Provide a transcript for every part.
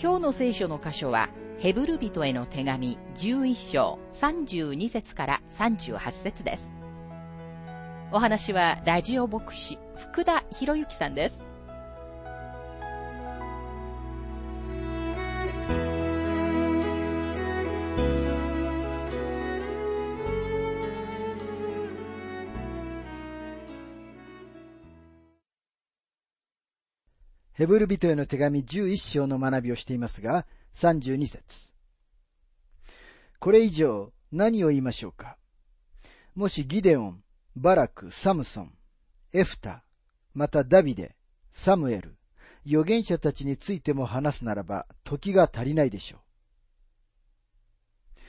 今日の聖書の箇所は、ヘブル人への手紙11章32節から38節です。お話はラジオ牧師福田博之さんです。ヘブル人への手紙11章の学びをしていますが、32節これ以上何を言いましょうかもしギデオン、バラク、サムソン、エフタ、またダビデ、サムエル、預言者たちについても話すならば、時が足りないでしょう。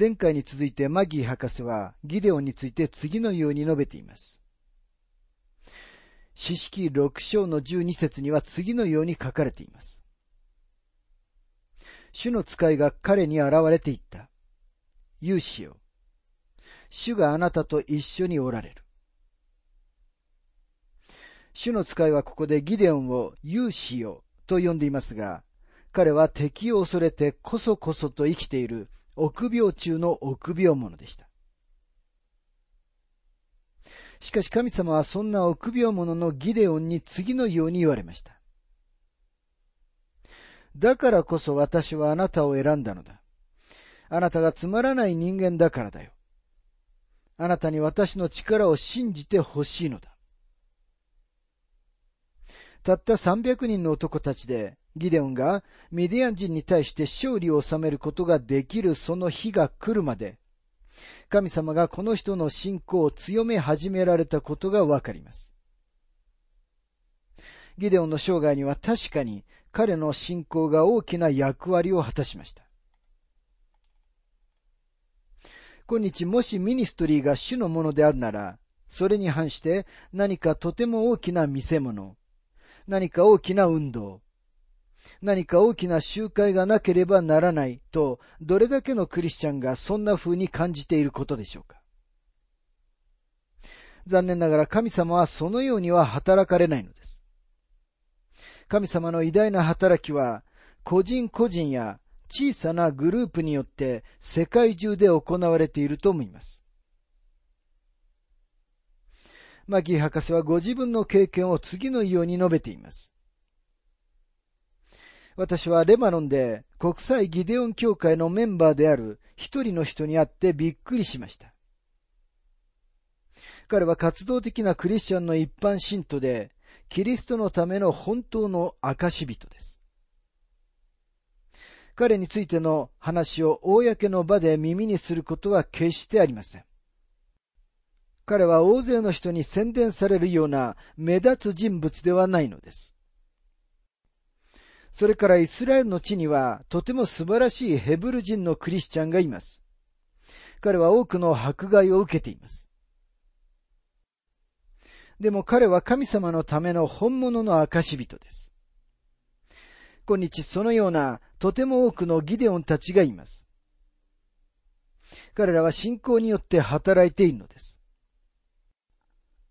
前回に続いてマギー博士はギデオンについて次のように述べています。詩式6章の12節には次のように書かれています。主の使いが彼に現れていった。勇士よ。主があなたと一緒におられる。主の使いはここでギデオンを勇士よと呼んでいますが、彼は敵を恐れてこそこそと生きている臆病中の臆病者でした。しかし神様はそんな臆病者のギデオンに次のように言われました。だからこそ私はあなたを選んだのだ。あなたがつまらない人間だからだよ。あなたに私の力を信じてほしいのだ。たった300人の男たちで、ギデオンがミディアン人に対して勝利を収めることができるその日が来るまで、神様がこの人の信仰を強め始められたことがわかります。ギデオンの生涯には確かに彼の信仰が大きな役割を果たしました。今日もしミニストリーが主のものであるなら、それに反して何かとても大きな見せ物、何か大きな運動、何か大きな集会がなければならないと、どれだけのクリスチャンがそんな風に感じていることでしょうか。残念ながら神様はそのようには働かれないのです。神様の偉大な働きは、個人個人や小さなグループによって世界中で行われていると思います。マギー博士はご自分の経験を次のように述べています。私はレバノンで国際ギデオン協会のメンバーである一人の人に会ってびっくりしました。彼は活動的なクリスチャンの一般信徒で、キリストのための本当の証人です。彼についての話を公の場で耳にすることは決してありません。彼は大勢の人に宣伝されるような目立つ人物ではないのです。それからイスラエルの地にはとても素晴らしいヘブル人のクリスチャンがいます。彼は多くの迫害を受けています。でも彼は神様のための本物の証人です。今日そのようなとても多くのギデオンたちがいます。彼らは信仰によって働いているのです。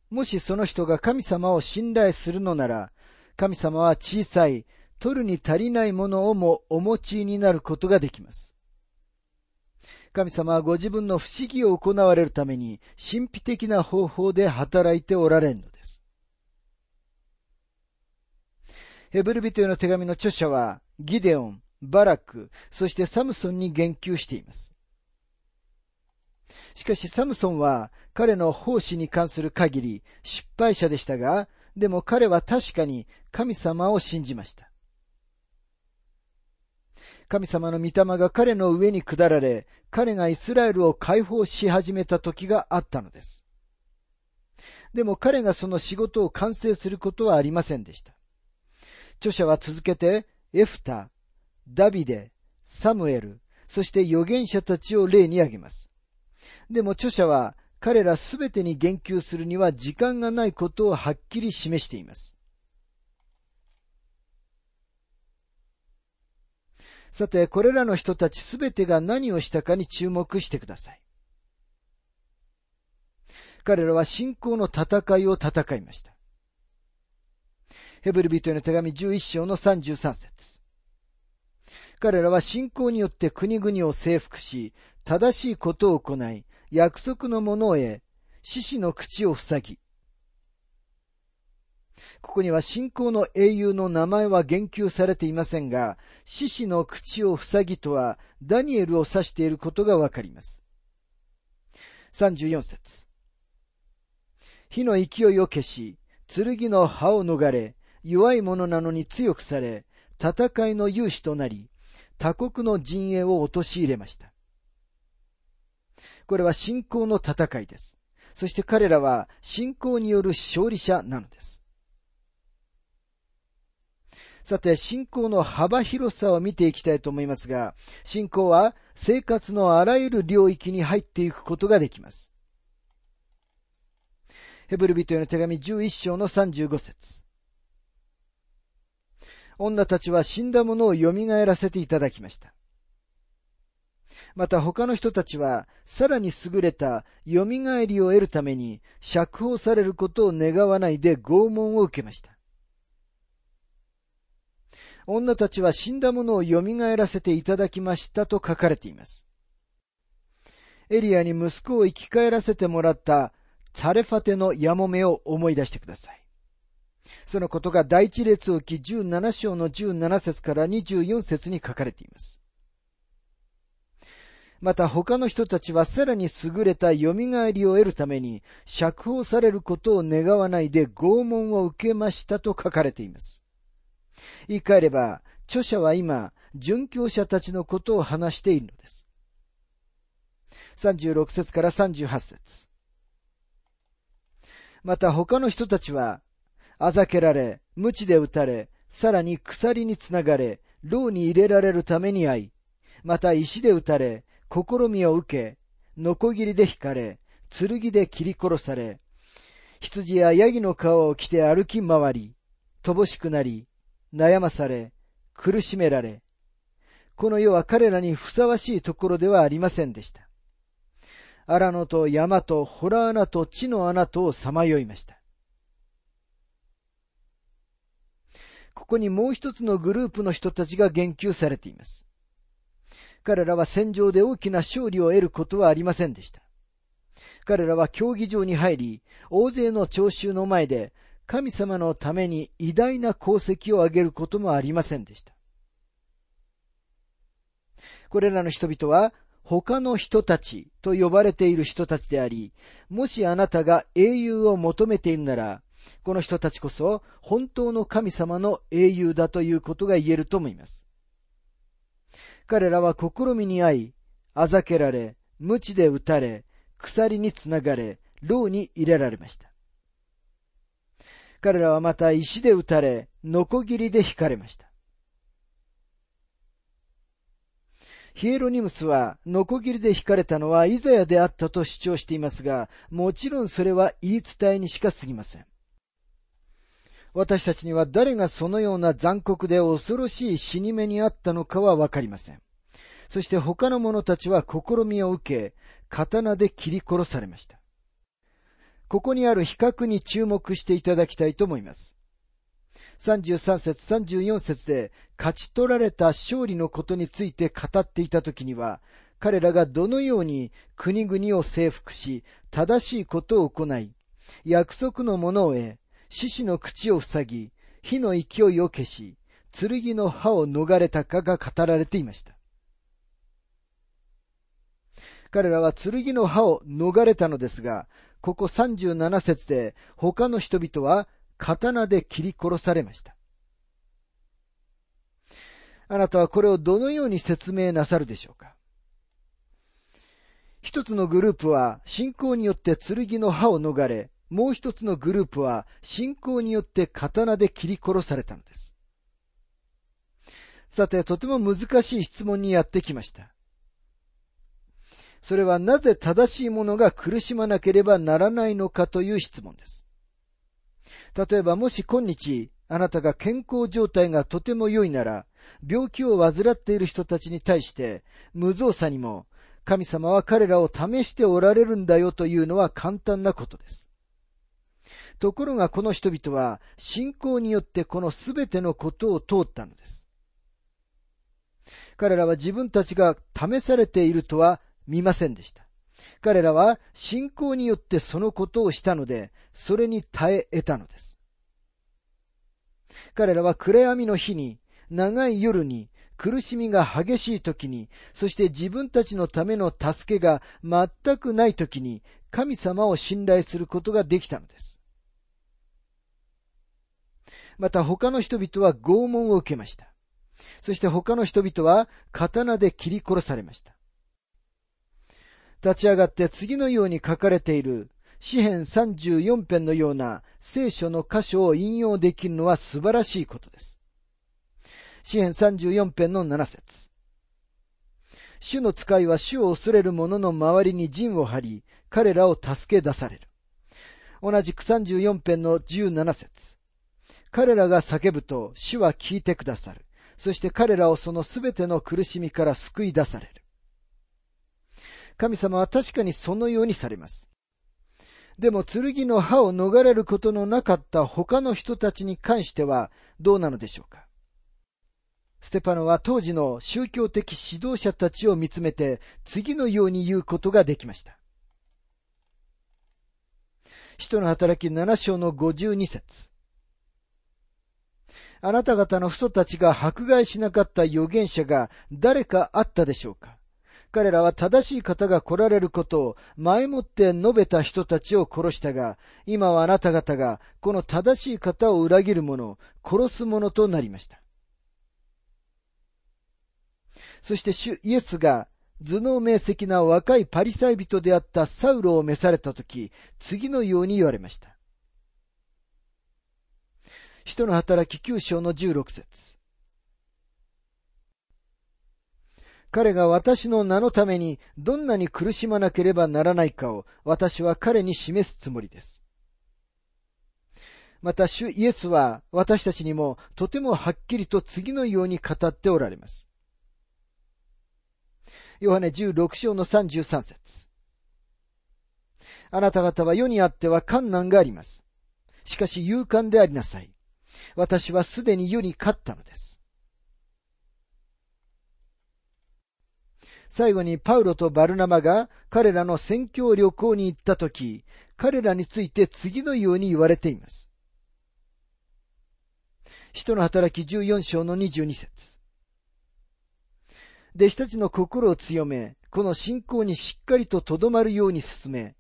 もしその人が神様を信頼するのなら、神様は小さい取るに足りないものをもお持ちになることができます。神様はご自分の不思議を行われるために神秘的な方法で働いておられるのです。ヘブル人への手紙の著者はギデオン、バラク、そしてサムソンに言及しています。しかしサムソンは彼の奉仕に関する限り失敗者でしたが、でも彼は確かに神様を信じました。神様の御霊が彼の上に下られ、彼がイスラエルを解放し始めた時があったのです。でも彼がその仕事を完成することはありませんでした。著者は続けて、エフタ、ダビデ、サムエル、そして預言者たちを例に挙げます。でも著者は彼らすべてに言及するには時間がないことをはっきり示しています。さて、これらの人たちすべてが何をしたかに注目してください。彼らは信仰の戦いを戦いました。ヘブル人への手紙11章の33節彼らは信仰によって国々を征服し、正しいことを行い、約束のものを得、獅子の口を塞ぎ。ここには信仰の英雄の名前は言及されていませんが、獅子の口を塞ぎとはダニエルを指していることがわかります。34節火の勢いを消し、剣の刃を逃れ、弱い者なのに強くされ、戦いの勇士となり、他国の陣営を陥れました。これは信仰の戦いです。そして彼らは信仰による勝利者なのです。さて、信仰の幅広さを見ていきたいと思いますが、信仰は生活のあらゆる領域に入っていくことができます。ヘブル人への手紙11章の35節女たちは死んだ者を蘇らせていただきました。また他の人たちは、さらに優れた蘇りを得るために、釈放されることを願わないで拷問を受けました。女たちは死んだ者を蘇らせていただきましたと書かれています。エリアに息子を生き返らせてもらったツァレファテのヤモメを思い出してください。そのことが第一列王記17章の17節から24節に書かれています。また他の人たちはさらに優れた蘇りを得るために釈放されることを願わないで拷問を受けましたと書かれています。言い換えれば、著者は今、殉教者たちのことを話しているのです。36節から38節また他の人たちは、あざけられ、鞭で打たれ、さらに鎖につながれ、牢に入れられるために会い、また石で打たれ、試みを受け、ノコギリで引かれ、剣で切り殺され、羊やヤギの皮を着て歩き回り、乏しくなり、悩まされ、苦しめられ、この世は彼らにふさわしいところではありませんでした。荒野と山とホラ穴と地の穴とをさまよいました。ここにもう一つのグループの人たちが言及されています。彼らは戦場で大きな勝利を得ることはありませんでした。彼らは競技場に入り、大勢の聴衆の前で神様のために偉大な功績を上げることもありませんでした。これらの人々は他の人たちと呼ばれている人たちであり、もしあなたが英雄を求めているなら、この人たちこそ本当の神様の英雄だということが言えると思います。彼らは試みに遭い、あざけられ、鞭で打たれ、鎖につながれ、牢に入れられました。彼らはまた石で打たれ、ノコギリで引かれました。ヒエロニムスは、ノコギリで引かれたのはイザヤであったと主張していますが、もちろんそれは言い伝えにしか過ぎません。私たちには誰がそのような残酷で恐ろしい死に目にあったのかはわかりません。そして他の者たちは試みを受け、刀で切り殺されました。ここにある比較に注目していただきたいと思います。33節34節で勝ち取られた勝利のことについて語っていたときには、彼らがどのように国々を征服し、正しいことを行い、約束のものを得、獅子の口を塞ぎ、火の勢いを消し、剣の刃を逃れたかが語られていました。彼らは剣の刃を逃れたのですが、ここ37節で他の人々は刀で切り殺されました。あなたはこれをどのように説明なさるでしょうか？一つのグループは信仰によって剣の刃を逃れ、もう一つのグループは信仰によって刀で切り殺されたのです。さて、とても難しい質問にやってきました。それはなぜ正しいものが苦しまなければならないのかという質問です。例えばもし今日、あなたが健康状態がとても良いなら、病気を患っている人たちに対して、無造作にも、神様は彼らを試しておられるんだよというのは簡単なことです。ところがこの人々は信仰によってこのすべてのことを通ったのです。彼らは自分たちが試されているとは見ませんでした。彼らは信仰によってそのことをしたので、それに耐え得たのです。彼らは暗闇の日に、長い夜に、苦しみが激しい時に、そして自分たちのための助けが全くない時に、神様を信頼することができたのです。また他の人々は拷問を受けました。そして他の人々は刀で切り殺されました。立ち上がって次のように書かれている詩編34編のような聖書の箇所を引用できるのは素晴らしいことです。詩編34編の7節主の使いは主を恐れる者の周りに陣を張り、彼らを助け出される。同じく34編の17節彼らが叫ぶと主は聞いてくださる。そして彼らをそのすべての苦しみから救い出される。神様は確かにそのようにされます。でも剣の刃を逃れることのなかった他の人たちに関してはどうなのでしょうかステパノは当時の宗教的指導者たちを見つめて次のように言うことができました。使徒の働き7章の52節あなた方の父祖たちが迫害しなかった預言者が誰かあったでしょうか彼らは正しい方が来られることを前もって述べた人たちを殺したが、今はあなた方がこの正しい方を裏切る者、殺す者となりました。そして主イエスが頭脳明晰な若いパリサイ人であったサウロを召されたとき、次のように言われました。人の働き9章の16節彼が私の名のためにどんなに苦しまなければならないかを私は彼に示すつもりです。また主イエスは私たちにもとてもはっきりと次のように語っておられます。ヨハネ16章の33節あなた方は世にあっては困難があります。しかし勇敢でありなさい。私はすでに世に勝ったのです。最後にパウロとバルナマが彼らの宣教旅行に行った時、彼らについて次のように言われています。使徒の働き14章の22節弟子たちの心を強め、この信仰にしっかりと留まるように進め、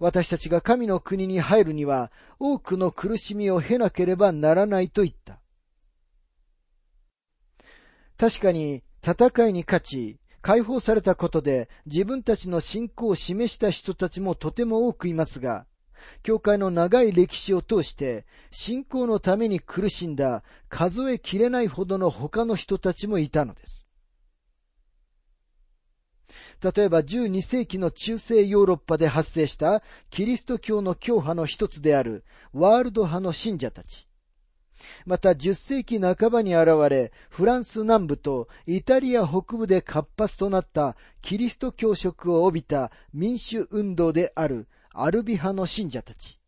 私たちが神の国に入るには多くの苦しみを経なければならないと言った。確かに戦いに勝ち、解放されたことで自分たちの信仰を示した人たちもとても多くいますが、教会の長い歴史を通して信仰のために苦しんだ数えきれないほどの他の人たちもいたのです。例えば12世紀の中世ヨーロッパで発生したキリスト教の教派の一つであるワールド派の信者たち。また10世紀半ばに現れ、フランス南部とイタリア北部で活発となったキリスト教色を帯びた民主運動であるアルビ派の信者たち。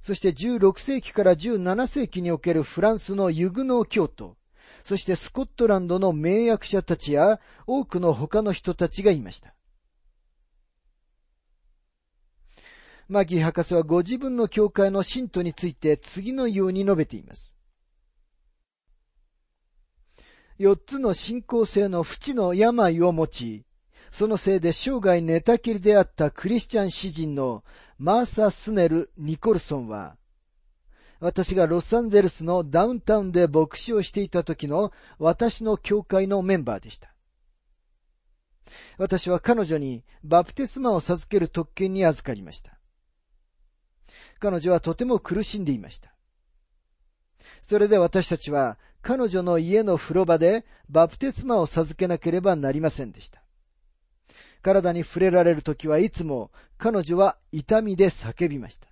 そして16世紀から17世紀におけるフランスのユグノー教徒、そしてスコットランドの名役者たちや多くの他の人たちがいました。マギー博士はご自分の教会の信徒について次のように述べています。四つの信仰性の淵の病を持ち、そのせいで生涯寝たきりであったクリスチャン詩人のマーサ・スネル・ニコルソンは、私がロサンゼルスのダウンタウンで牧師をしていた時の私の教会のメンバーでした。私は彼女にバプテスマを授ける特権に預かりました。彼女はとても苦しんでいました。それで私たちは彼女の家の風呂場でバプテスマを授けなければなりませんでした。体に触れられる時はいつも彼女は痛みで叫びました。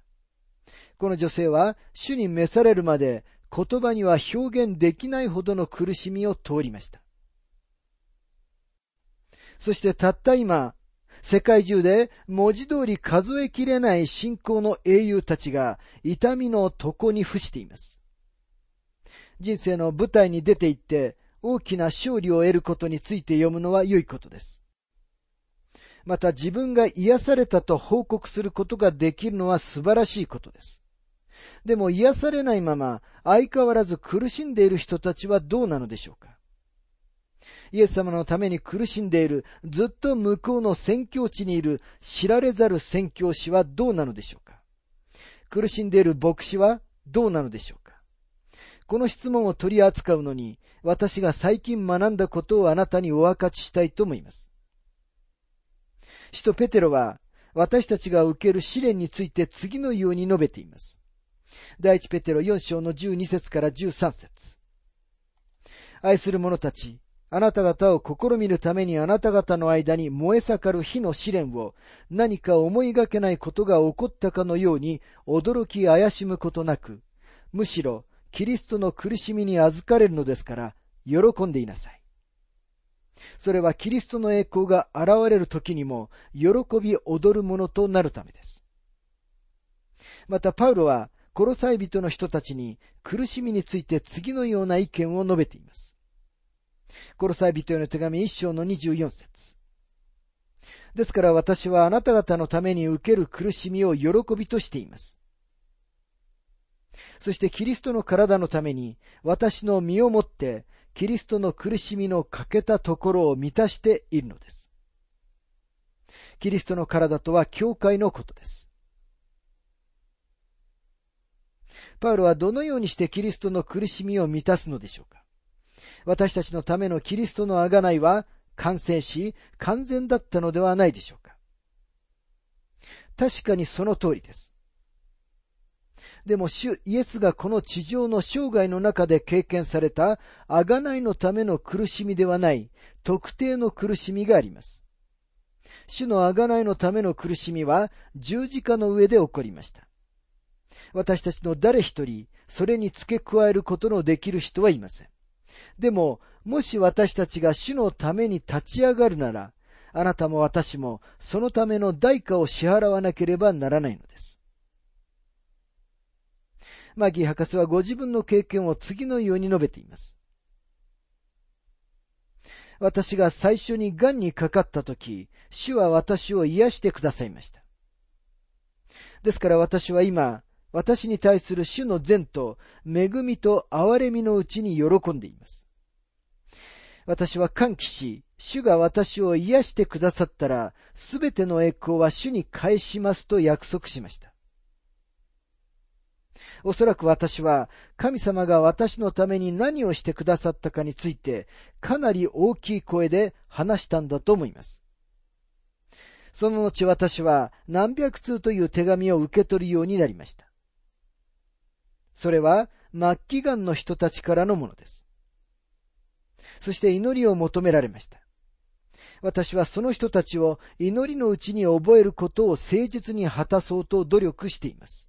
この女性は主に召されるまで言葉には表現できないほどの苦しみを通りました。そしてたった今、世界中で文字通り数えきれない信仰の英雄たちが痛みの床に伏しています。人生の舞台に出て行って大きな勝利を得ることについて読むのは良いことです。また自分が癒されたと報告することができるのは素晴らしいことです。でも癒されないまま相変わらず苦しんでいる人たちはどうなのでしょうかイエス様のために苦しんでいる、ずっと向こうの宣教地にいる知られざる宣教師はどうなのでしょうか？苦しんでいる牧師はどうなのでしょうか？この質問を取り扱うのに、私が最近学んだことをあなたにお分かちしたいと思います。使徒ペテロは、私たちが受ける試練について次のように述べています。第一ペテロ4章の12節から13節愛する者たち、あなた方を試みるためにあなた方の間に燃え盛る火の試練を何か思いがけないことが起こったかのように驚き怪しむことなく、むしろキリストの苦しみに預かれるのですから喜んでいなさい。それはキリストの栄光が現れる時にも喜び踊るものとなるためです。またパウロはコロサイ人の人たちに苦しみについて次のような意見を述べています。コロサイ人への手紙一章の24節ですから私はあなた方のために受ける苦しみを喜びとしています。そしてキリストの体のために私の身をもってキリストの苦しみの欠けたところを満たしているのです。キリストの体とは教会のことです。パウロはどのようにしてキリストの苦しみを満たすのでしょうか私たちのためのキリストの贖いは完成し完全だったのではないでしょうか確かにその通りです。でも主イエスがこの地上の生涯の中で経験された贖いのための苦しみではない特定の苦しみがあります。主の贖いのための苦しみは十字架の上で起こりました。私たちの誰一人、それに付け加えることのできる人はいません。でも、もし私たちが主のために立ち上がるなら、あなたも私もそのための代価を支払わなければならないのです。マギー博士はご自分の経験を次のように述べています。私が最初に癌にかかった時、主は私を癒してくださいました。ですから私は今、私に対する主の善と恵みと憐れみのうちに喜んでいます。私は歓喜し、主が私を癒してくださったら、すべての栄光は主に返しますと約束しました。おそらく私は神様が私のために何をしてくださったかについてかなり大きい声で話したんだと思います。その後私は何百通という手紙を受け取るようになりました。それは末期癌の人たちからのものです。そして祈りを求められました。私はその人たちを祈りのうちに覚えることを誠実に果たそうと努力しています。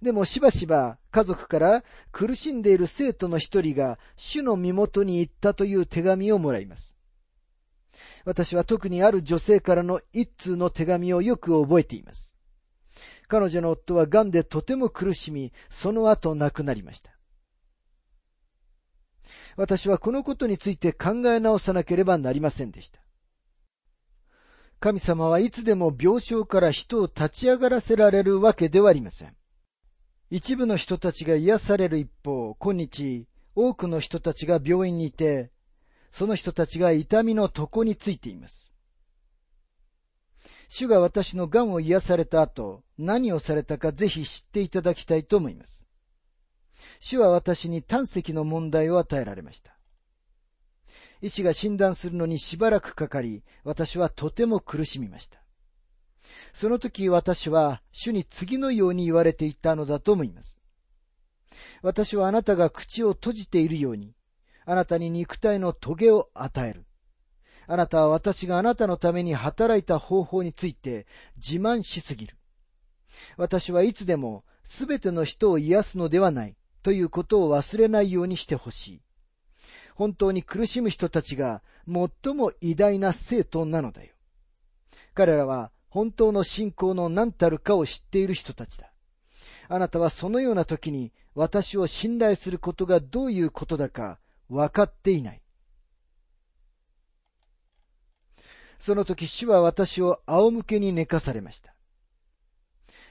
でもしばしば家族から苦しんでいる生徒の一人が主の身元に行ったという手紙をもらいます。私は特にある女性からの一通の手紙をよく覚えています。彼女の夫は癌でとても苦しみ、その後亡くなりました。私はこのことについて考え直さなければなりませんでした。神様はいつでも病床から人を立ち上がらせられるわけではありません。一部の人たちが癒される一方、今日、多くの人たちが病院にいて、その人たちが痛みの床についています。主が私の癌を癒された後、何をされたかぜひ知っていただきたいと思います。主は私に胆石の問題を与えられました。医師が診断するのにしばらくかかり、私はとても苦しみました。その時私は主に次のように言われていたのだと思います。私はあなたが口を閉じているように、あなたに肉体のトゲを与える。あなたは私があなたのために働いた方法について自慢しすぎる。私はいつでもすべての人を癒すのではないということを忘れないようにしてほしい。本当に苦しむ人たちが最も偉大な生徒なのだよ。彼らは本当の信仰の何たるかを知っている人たちだ。あなたはそのような時に私を信頼することがどういうことだか分かっていない。その時主は私を仰向けに寝かされました。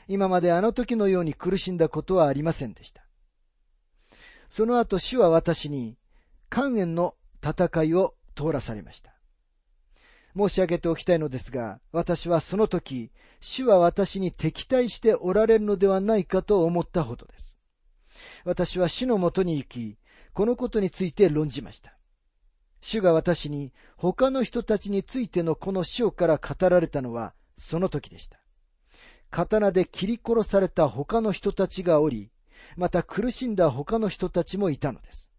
今まであの時のように苦しんだことはありませんでした。その後主は私に肝炎の戦いを通らされました。申し上げておきたいのですが、私はその時、主は私に敵対しておられるのではないかと思ったほどです。私は主のもとに行き、このことについて論じました。主が私に他の人たちについてのこの章から語られたのはその時でした。刀で切り殺された他の人たちがおり、また苦しんだ他の人たちもいたのです。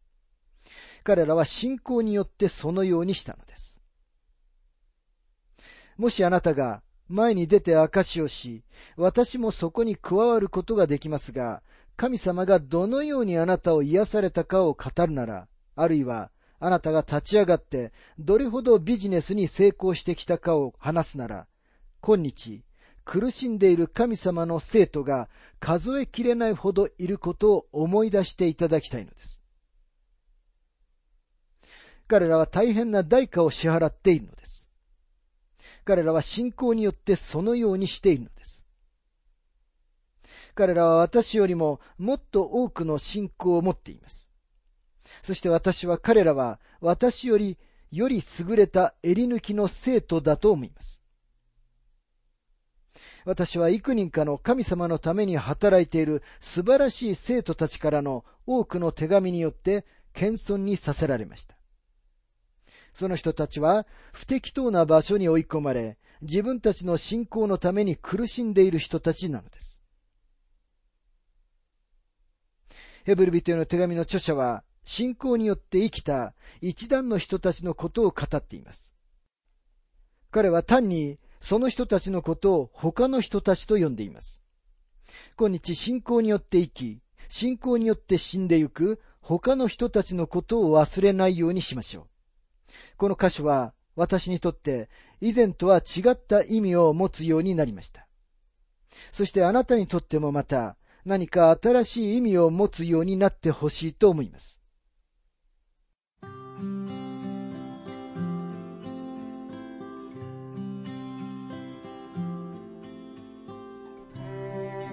彼らは信仰によってそのようにしたのです。もしあなたが前に出て証をし、私もそこに加わることができますが、神様がどのようにあなたを癒されたかを語るなら、あるいはあなたが立ち上がってどれほどビジネスに成功してきたかを話すなら、今日、苦しんでいる神様の生徒が数えきれないほどいることを思い出していただきたいのです。彼らは大変な代価を支払っているのです。彼らは信仰によってそのようにしているのです。彼らは私よりももっと多くの信仰を持っています。そして私は彼らは私よりより優れた襟抜きの生徒だと思います。私は幾人かの神様のために働いている素晴らしい生徒たちからの多くの手紙によって謙遜にさせられました。その人たちは不適当な場所に追い込まれ、自分たちの信仰のために苦しんでいる人たちなのです。ヘブル人への手紙の著者は、信仰によって生きた一団の人たちのことを語っています。彼は単にその人たちのことを他の人たちと呼んでいます。今日信仰によって生き、信仰によって死んでゆく他の人たちのことを忘れないようにしましょう。この箇所は私にとって以前とは違った意味を持つようになりました。そしてあなたにとってもまた何か新しい意味を持つようになってほしいと思います。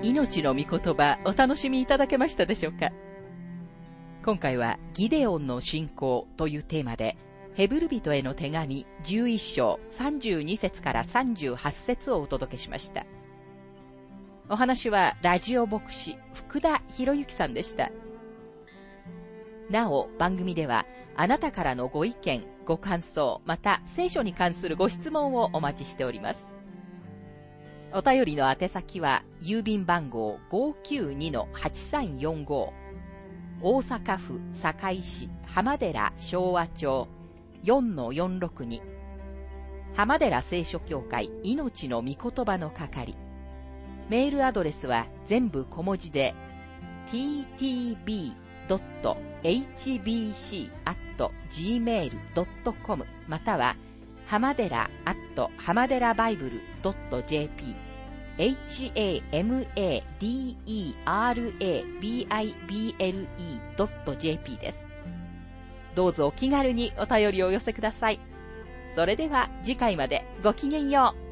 命の御言葉お楽しみいただけましたでしょうか？今回はギデオンの信仰というテーマでヘブル人への手紙11章32節から38節をお届けしました。お話はラジオ牧師福田博之さんでした。なお、番組ではあなたからのご意見、ご感想、また聖書に関するご質問をお待ちしております。お便りの宛先は、郵便番号592-8345、大阪府堺市浜寺昭和町4-462、浜寺聖書協会命の御言葉の係。メールアドレスは全部小文字で、ttb.hbc.gmail.com または、浜寺ト浜寺バイブル .jp hamadera.bible.jp です。どうぞお気軽にお便りをお寄せください。それでは次回までごきげんよう。